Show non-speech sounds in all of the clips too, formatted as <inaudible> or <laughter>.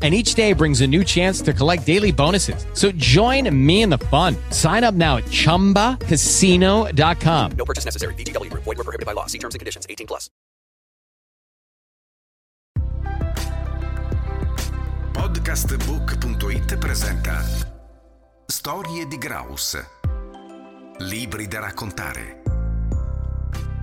and each day brings a new chance to collect daily bonuses. So join me in the fun. Sign up now at ChumbaCasino.com. No purchase necessary. VGW. Void were prohibited by law. See terms and conditions. 18 plus. Podcastbook.it presenta Storie di Graus. Libri da raccontare.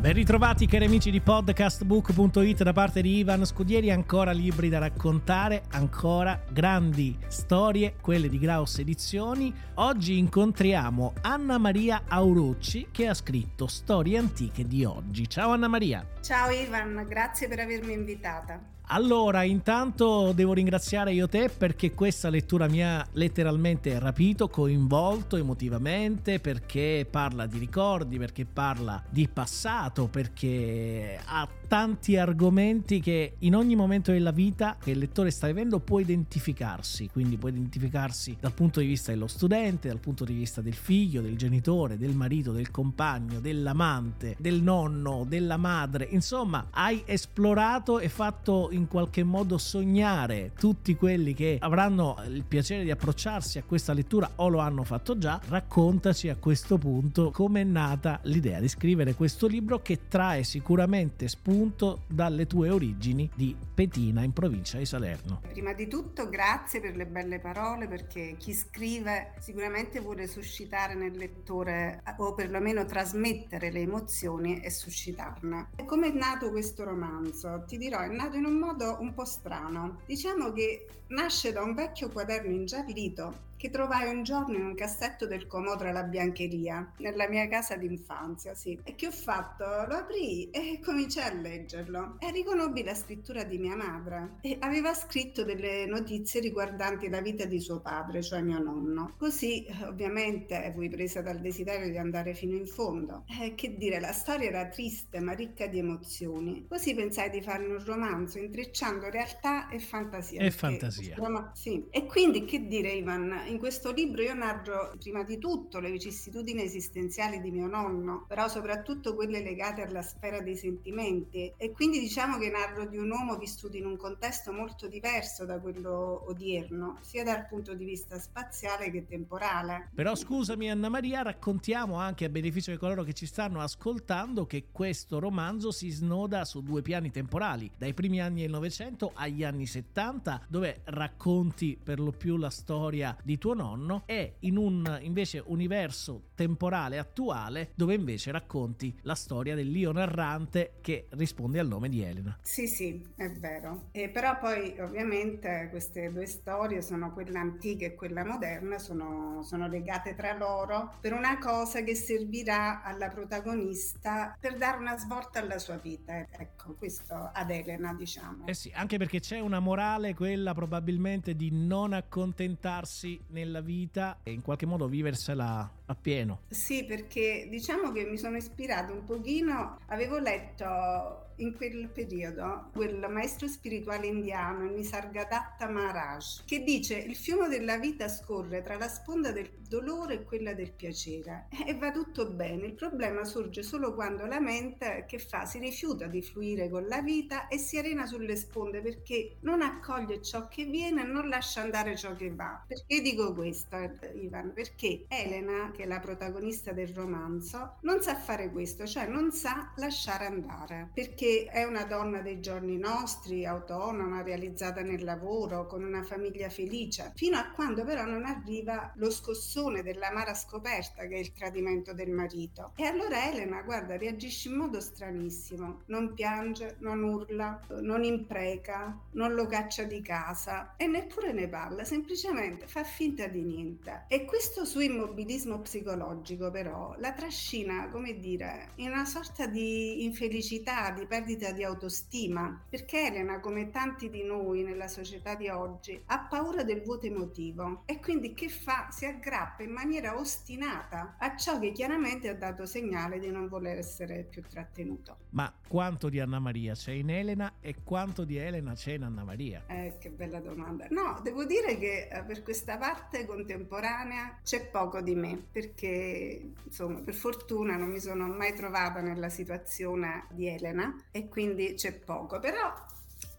Ben ritrovati cari amici di podcastbook.it da parte di Ivan Scudieri, ancora libri da raccontare, ancora grandi storie, quelle di Graus Edizioni. Oggi incontriamo Anna Maria Aurucci che ha scritto Storie antiche di oggi. Ciao Anna Maria. Ciao Ivan, grazie per avermi invitata. Allora, intanto devo ringraziare io te perché questa lettura mi ha letteralmente rapito, coinvolto emotivamente, perché parla di ricordi, perché parla di passato, perché ha tanti argomenti che in ogni momento della vita che il lettore sta vivendo può identificarsi, quindi può identificarsi dal punto di vista dello studente, dal punto di vista del figlio, del genitore, del marito, del compagno, dell'amante, del nonno, della madre, insomma hai esplorato e fatto in qualche modo sognare tutti quelli che avranno il piacere di approcciarsi a questa lettura o lo hanno fatto già, raccontaci a questo punto come è nata l'idea di scrivere questo libro che trae sicuramente spunto dalle tue origini di Petina in provincia di Salerno. Prima di tutto grazie per le belle parole perché chi scrive sicuramente vuole suscitare nel lettore o perlomeno trasmettere le emozioni e suscitarne. E come è nato questo romanzo? Ti dirò, è nato in un modo un po' strano. Diciamo che nasce da un vecchio quaderno ingiallito che trovai un giorno in un cassetto del Comodra alla biancheria, nella mia casa d'infanzia, sì. E che ho fatto? Lo aprì e cominciai a leggerlo e riconobbi la scrittura di mia madre e aveva scritto delle notizie riguardanti la vita di suo padre, cioè mio nonno. Così ovviamente fui presa dal desiderio di andare fino in fondo. Eh, che dire, la storia era triste ma ricca di emozioni. Così pensai di farne un romanzo intrecciando realtà e fantasia. E fantasia. Sì. E quindi che dire Ivan? In questo libro io narro prima di tutto le vicissitudini esistenziali di mio nonno, però soprattutto quelle legate alla sfera dei sentimenti e quindi diciamo che narro di un uomo vissuto in un contesto molto diverso da quello odierno, sia dal punto di vista spaziale che temporale. Però scusami Anna Maria, raccontiamo anche a beneficio di coloro che ci stanno ascoltando che questo romanzo si snoda su due piani temporali, dai primi anni del Novecento agli anni 70, dove racconti per lo più la storia di tuo nonno e in un invece universo temporale attuale dove invece racconti la storia dell'io narrante che risponde al nome di Elena. Sì, sì, è vero. E però poi ovviamente queste due storie sono quella antica e quella moderna, sono, sono legate tra loro per una cosa che servirà alla protagonista per dare una svolta alla sua vita. Ecco, questo ad Elena, diciamo. Eh sì, anche perché c'è una morale, quella probabilmente di non accontentarsi nella vita e in qualche modo viversela appieno. Sì, perché diciamo che mi sono ispirato un pochino, avevo letto in quel periodo quel maestro spirituale indiano, Nisargadatta Maharaj, che dice il fiume della vita scorre tra la sponda del dolore e quella del piacere e va tutto bene. Il problema sorge solo quando la mente che fa si rifiuta di fluire con la vita e si arena sulle sponde perché non accoglie ciò che viene e non lascia andare ciò che va. Perché dico questo, Ivan? Perché Elena, anche la protagonista del romanzo, non sa fare questo, cioè non sa lasciare andare, perché è una donna dei giorni nostri, autonoma, realizzata nel lavoro, con una famiglia felice, fino a quando però non arriva lo scossone dell'amara scoperta che è il tradimento del marito. E allora Elena, guarda, reagisce in modo stranissimo, non piange, non urla, non impreca, non lo caccia di casa e neppure ne parla, semplicemente fa finta di niente. E questo suo immobilismo psicologico però la trascina, come dire, in una sorta di infelicità, di perdita di autostima, perché Elena, come tanti di noi nella società di oggi, ha paura del vuoto emotivo e quindi che fa? Si aggrappa in maniera ostinata a ciò che chiaramente ha dato segnale di non voler essere più trattenuto. Ma quanto di Anna Maria c'è in Elena e quanto di Elena c'è in Anna Maria? Eh, che bella domanda. No, devo dire che eh, per questa parte contemporanea c'è poco di me, perché insomma, per fortuna non mi sono mai trovata nella situazione di Elena e quindi c'è poco, però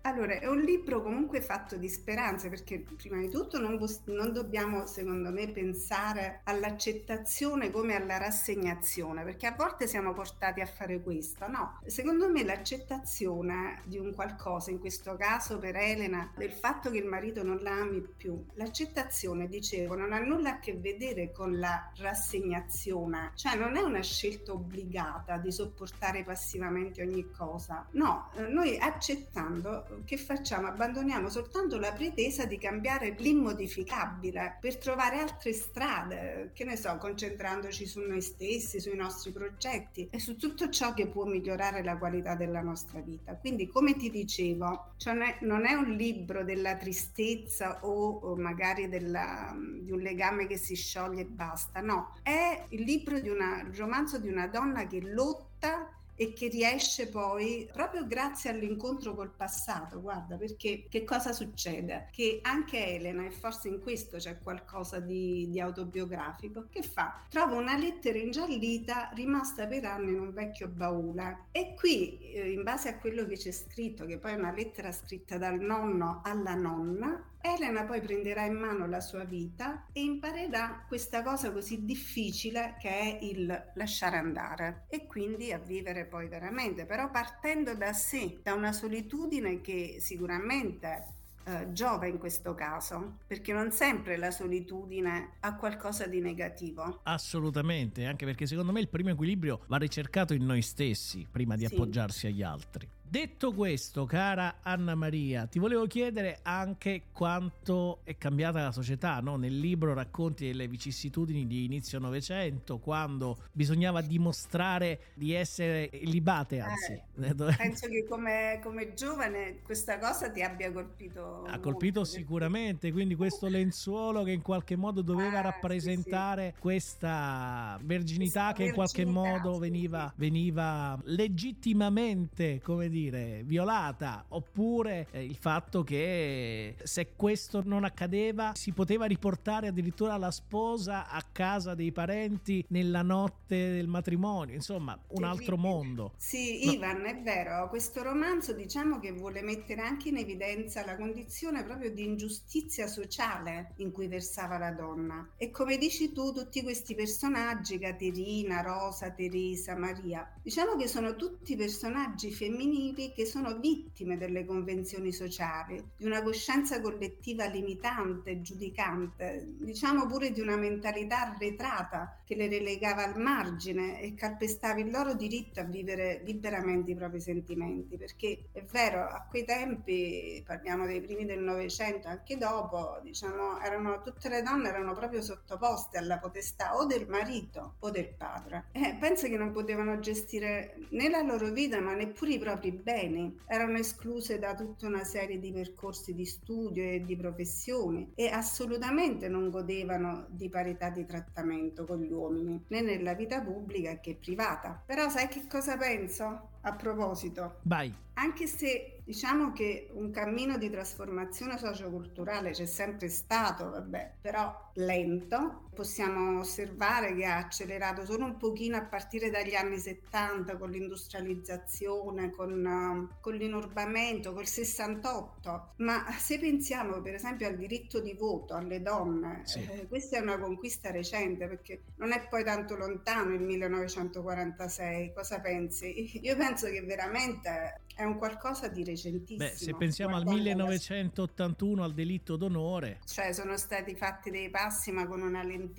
allora, è un libro comunque fatto di speranze perché prima di tutto non, non, dobbiamo, secondo me, pensare all'accettazione come alla rassegnazione, perché a volte siamo portati a fare questo, no? Secondo me l'accettazione di un qualcosa, in questo caso per Elena, del fatto che il marito non la ami più, l'accettazione, dicevo, non ha nulla a che vedere con la rassegnazione, cioè non è una scelta obbligata di sopportare passivamente ogni cosa, no, noi accettando che facciamo? Abbandoniamo soltanto la pretesa di cambiare l'immodificabile per trovare altre strade, che ne so, concentrandoci su noi stessi, sui nostri progetti e su tutto ciò che può migliorare la qualità della nostra vita. Quindi, come ti dicevo, cioè non, è, un libro della tristezza o, o magari della, di un legame che si scioglie e basta, no, è il libro di una, il romanzo di una donna che lotta e che riesce poi, proprio grazie all'incontro col passato, guarda, perché che cosa succede? Che anche Elena, e forse in questo c'è qualcosa di, di autobiografico, che fa? Trova una lettera ingiallita rimasta per anni in un vecchio baule e qui, eh, in base a quello che c'è scritto, che poi è una lettera scritta dal nonno alla nonna, Elena poi prenderà in mano la sua vita e imparerà questa cosa così difficile che è il lasciare andare e quindi a vivere poi veramente, però partendo da sé, da una solitudine che sicuramente eh, giova in questo caso, perché non sempre la solitudine ha qualcosa di negativo. Assolutamente, anche perché secondo me il primo equilibrio va ricercato in noi stessi prima di sì. appoggiarsi agli altri. Detto questo, cara Anna Maria, ti volevo chiedere anche quanto è cambiata la società. No? Nel libro racconti delle vicissitudini di inizio Novecento, quando bisognava dimostrare di essere libate, eh, anzi. Eh, <laughs> penso che come, come, giovane questa cosa ti abbia colpito. Ha colpito molto, sicuramente, quindi questo <laughs> lenzuolo che in qualche modo doveva ah, rappresentare sì, sì. questa verginità questa che in qualche modo veniva, veniva legittimamente, come dire, dire, violata, oppure eh, il fatto che se questo non accadeva si poteva riportare addirittura la sposa a casa dei parenti nella notte del matrimonio, insomma, un altro mondo. Sì, no. Ivan, è vero, questo romanzo diciamo che vuole mettere anche in evidenza la condizione proprio di ingiustizia sociale in cui versava la donna. E come dici tu, tutti questi personaggi, Caterina, Rosa, Teresa, Maria, diciamo che sono tutti personaggi femminili individui che sono vittime delle convenzioni sociali, di una coscienza collettiva limitante, giudicante, diciamo pure di una mentalità arretrata che le relegava al margine e calpestava il loro diritto a vivere liberamente i propri sentimenti, perché è vero, a quei tempi, parliamo dei primi del Novecento, anche dopo, diciamo, erano, tutte le donne erano proprio sottoposte alla potestà o del marito o del padre. Eh, penso che non potevano gestire né la loro vita, ma neppure i propri beni, erano escluse da tutta una serie di percorsi di studio e di professioni e assolutamente non godevano di parità di trattamento con gli uomini, né nella vita pubblica che privata. Però sai che cosa penso? a proposito. Vai. Anche se diciamo che un cammino di trasformazione socioculturale c'è sempre stato, vabbè, però lento, possiamo osservare che ha accelerato solo un pochino a partire dagli anni 70 con l'industrializzazione, con, con l'inurbamento, col 68, ma se pensiamo per esempio al diritto di voto alle donne, Sì. eh, questa è una conquista recente perché non è poi tanto lontano il 1946, cosa pensi? <laughs> Io penso che veramente è un qualcosa di recentissimo. Beh, se pensiamo al Guardando la 1981 al delitto d'onore, cioè sono stati fatti dei passi ma con una lentezza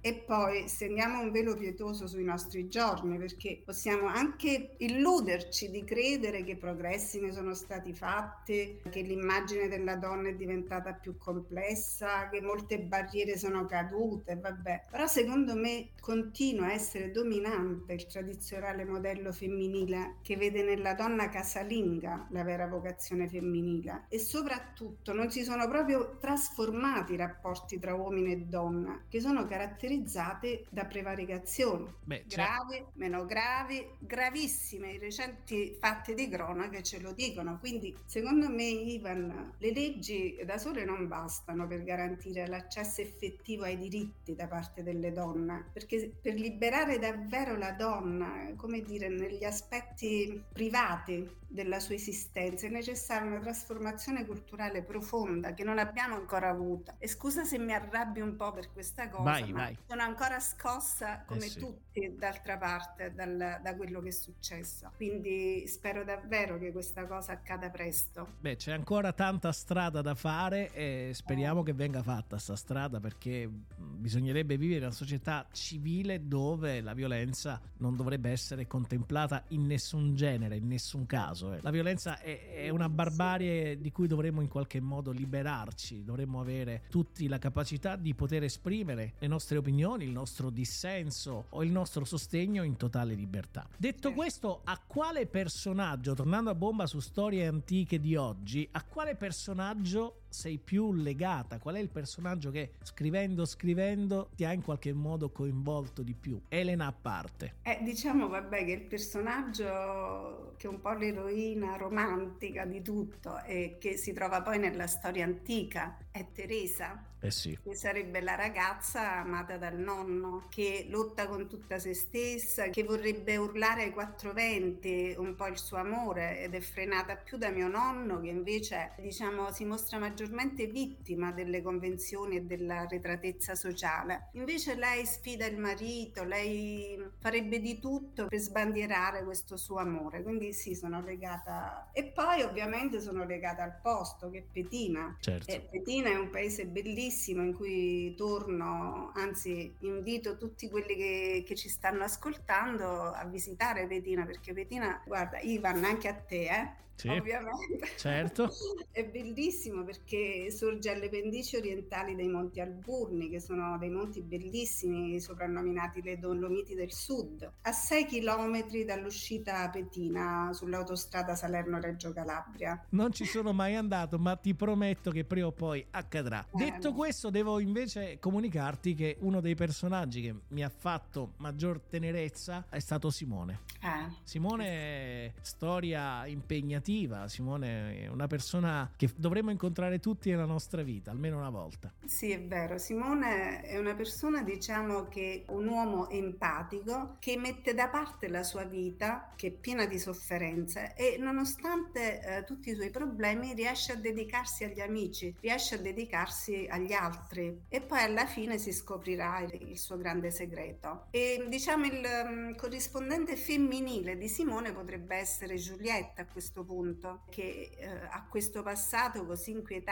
e poi stendiamo un velo pietoso sui nostri giorni perché possiamo anche illuderci di credere che progressi ne sono stati fatti, che l'immagine della donna è diventata più complessa, che molte barriere sono cadute, vabbè. Però secondo me continua a essere dominante il tradizionale modello femminile che vede nella donna casalinga la vera vocazione femminile. E soprattutto non si sono proprio trasformati i rapporti tra uomini e donna che sono caratterizzati da prevaricazioni beh, c'è- gravi, meno gravi, gravissime. I recenti fatti di cronaca ce lo dicono. Quindi, secondo me, Ivan, le leggi da sole non bastano per garantire l'accesso effettivo ai diritti da parte delle donne, perché per liberare davvero la donna, come dire, negli aspetti privati della sua esistenza è necessaria una trasformazione culturale profonda che non abbiamo ancora avuto. E scusa se mi arrabbio un po' per questa cosa, Vai, vai. sono ancora scossa come Eh sì. tutti d'altra parte dal- da quello che è successo. Quindi spero davvero che questa cosa accada presto. Beh, c'è ancora tanta strada da fare e speriamo che venga fatta sta strada perché mh, bisognerebbe vivere una società civile dove la violenza non dovrebbe essere contemplata in nessun genere, in nessun caso. eh. La violenza è, è una barbarie di cui dovremmo in qualche modo liberarci, dovremmo avere tutti la capacità di poter esprimere le nostre opinioni, il nostro dissenso o il nostro sostegno in totale libertà. Detto questo, a quale personaggio, tornando a bomba su storie antiche di oggi, a quale personaggio sei più legata? Qual è il personaggio che scrivendo scrivendo ti ha in qualche modo coinvolto di più? Elena a parte. Eh, diciamo, vabbè, che il personaggio che è un po' l'eroina romantica di tutto e che si trova poi nella storia antica è Teresa, Eh sì. che sarebbe la ragazza amata dal nonno, che lotta con tutta se stessa, che vorrebbe urlare ai quattro venti un po' il suo amore ed è frenata più da mio nonno che invece, diciamo, si mostra maggiormente vittima delle convenzioni e della retratezza sociale. Invece lei sfida il marito, lei farebbe di tutto per sbandierare questo suo amore, quindi sì, sono legata. E poi ovviamente sono legata al posto che è Petina. Certo. Eh, Petina è un paese bellissimo in cui torno, anzi invito tutti quelli che, che ci stanno ascoltando a visitare Petina perché Petina, guarda, Ivan, anche a te, eh? Sì. Ovviamente. Certo. <laughs> È bellissimo perché sorge alle pendici orientali dei Monti Alburni, che sono dei monti bellissimi, soprannominati le Dolomiti del Sud, a 6 km dall'uscita a Petina sull'autostrada Salerno-Reggio Calabria. Non ci sono mai andato, ma ti prometto che prima o poi accadrà. Eh, Detto no. questo, devo invece comunicarti che uno dei personaggi che mi ha fatto maggior tenerezza è stato Simone. Eh. Simone storia impegnativa, Simone è una persona che dovremmo incontrare tutti nella nostra vita, almeno una volta. Sì, è vero. Simone è una persona, diciamo che un uomo empatico che mette da parte la sua vita, che è piena di sofferenze, e nonostante eh, tutti i suoi problemi riesce a dedicarsi agli amici, riesce a dedicarsi agli altri e poi alla fine si scoprirà il, il suo grande segreto. E diciamo il mm, corrispondente femminile di Simone potrebbe essere Giulietta a questo punto, che eh, ha questo passato così inquietante,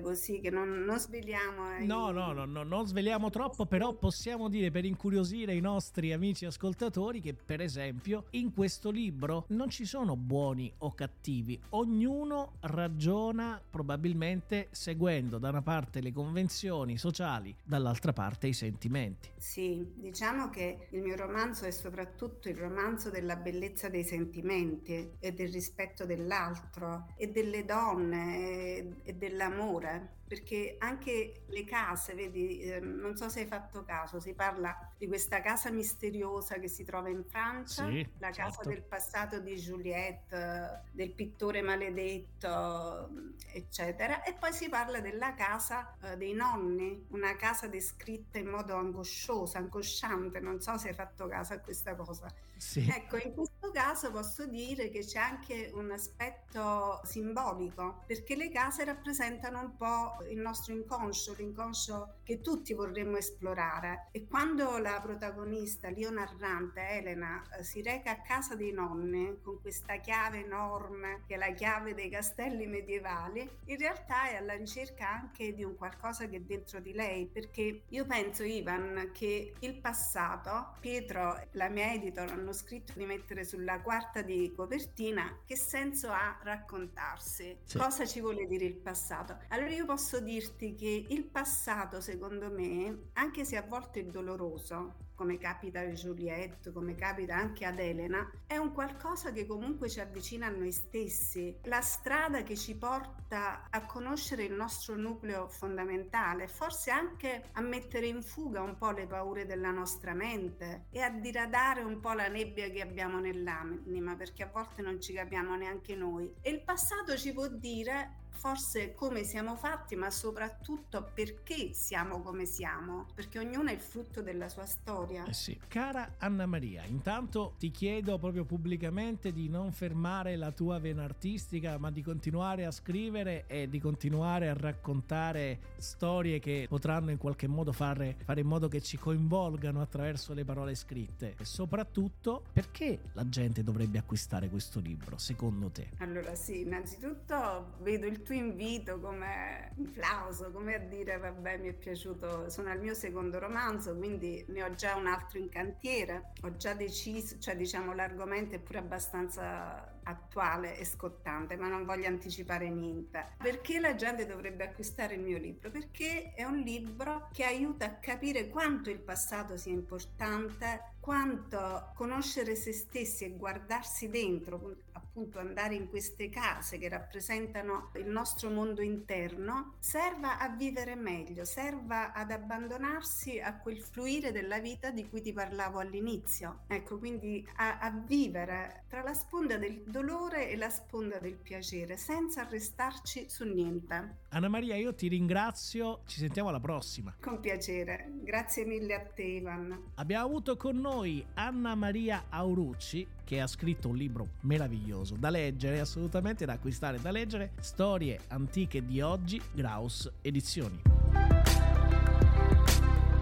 così che non, non sveliamo. ai- No, no, no, no, non sveliamo troppo, però possiamo dire per incuriosire i nostri amici ascoltatori che per esempio in questo libro non ci sono buoni o cattivi, ognuno ragiona probabilmente seguendo da una parte le convenzioni sociali, dall'altra parte i sentimenti. Sì, diciamo che il mio romanzo è soprattutto il romanzo della bellezza dei sentimenti e del rispetto dell'altro e delle donne e, e dell'amore. Perché anche le case, vedi, eh, non so se hai fatto caso, si parla di questa casa misteriosa che si trova in Francia, Sì, la casa certo. del passato di Juliette, del pittore maledetto, eccetera, e poi si parla della casa eh, dei nonni, una casa descritta in modo angoscioso, angosciante, non so se hai fatto caso a questa cosa. Sì. Ecco, in questo caso posso dire che c'è anche un aspetto simbolico, perché le case rappresentano un po' il nostro inconscio, l'inconscio che tutti vorremmo esplorare. E quando la protagonista, l'io narrante, Elena, eh, si reca a casa dei nonni con questa chiave enorme, che è la chiave dei castelli medievali, in realtà è alla ricerca anche di un qualcosa che è dentro di lei, perché io penso, Ivan, che il passato, Pietro e la mia editor hanno scritto di mettere sulla quarta di copertina che senso ha raccontarsi, Sì. cosa ci vuole dire il passato. Allora io posso dirti che il passato, secondo me, anche se a volte è doloroso, come capita a Juliette, come capita anche ad Elena, è un qualcosa che comunque ci avvicina a noi stessi. La strada che ci porta a conoscere il nostro nucleo fondamentale, forse anche a mettere in fuga un po' le paure della nostra mente e a diradare un po' la nebbia che abbiamo nell'anima, perché a volte non ci capiamo neanche noi. E il passato ci può dire forse come siamo fatti, ma soprattutto perché siamo come siamo, perché ognuno è il frutto della sua storia. Eh sì. Cara Anna Maria, intanto ti chiedo proprio pubblicamente di non fermare la tua vena artistica, ma di continuare a scrivere e di continuare a raccontare storie che potranno in qualche modo fare, fare in modo che ci coinvolgano attraverso le parole scritte. E soprattutto, perché la gente dovrebbe acquistare questo libro, secondo te? Allora sì, innanzitutto vedo il tuo invito come un plauso, come a dire vabbè mi è piaciuto, sono al mio secondo romanzo, quindi ne ho già un altro in cantiere, ho già deciso, cioè diciamo l'argomento è pure abbastanza attuale e scottante, ma non voglio anticipare niente. Perché la gente dovrebbe acquistare il mio libro? Perché è un libro che aiuta a capire quanto il passato sia importante, quanto conoscere se stessi e guardarsi dentro, appunto andare in queste case che rappresentano il nostro mondo interno, serva a vivere meglio, serva ad abbandonarsi a quel fluire della vita di cui ti parlavo all'inizio. Ecco, quindi a, a vivere tra la sponda del dolore e la sponda del piacere, senza arrestarci su niente. Anna Maria, io ti ringrazio, ci sentiamo alla prossima. Con piacere. Grazie mille a te, Ivan. Abbiamo avuto con noi Anna Maria Aurucci che ha scritto un libro meraviglioso da leggere, assolutamente da acquistare, da leggere, Storie antiche di oggi, Graus Edizioni.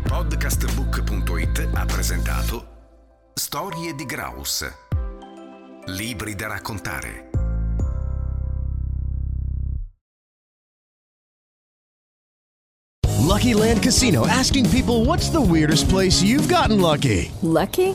Podcastbook.it ha presentato Storie di Graus. Libri da raccontare. Lucky Land Casino asking people what's the weirdest place you've gotten lucky? Lucky?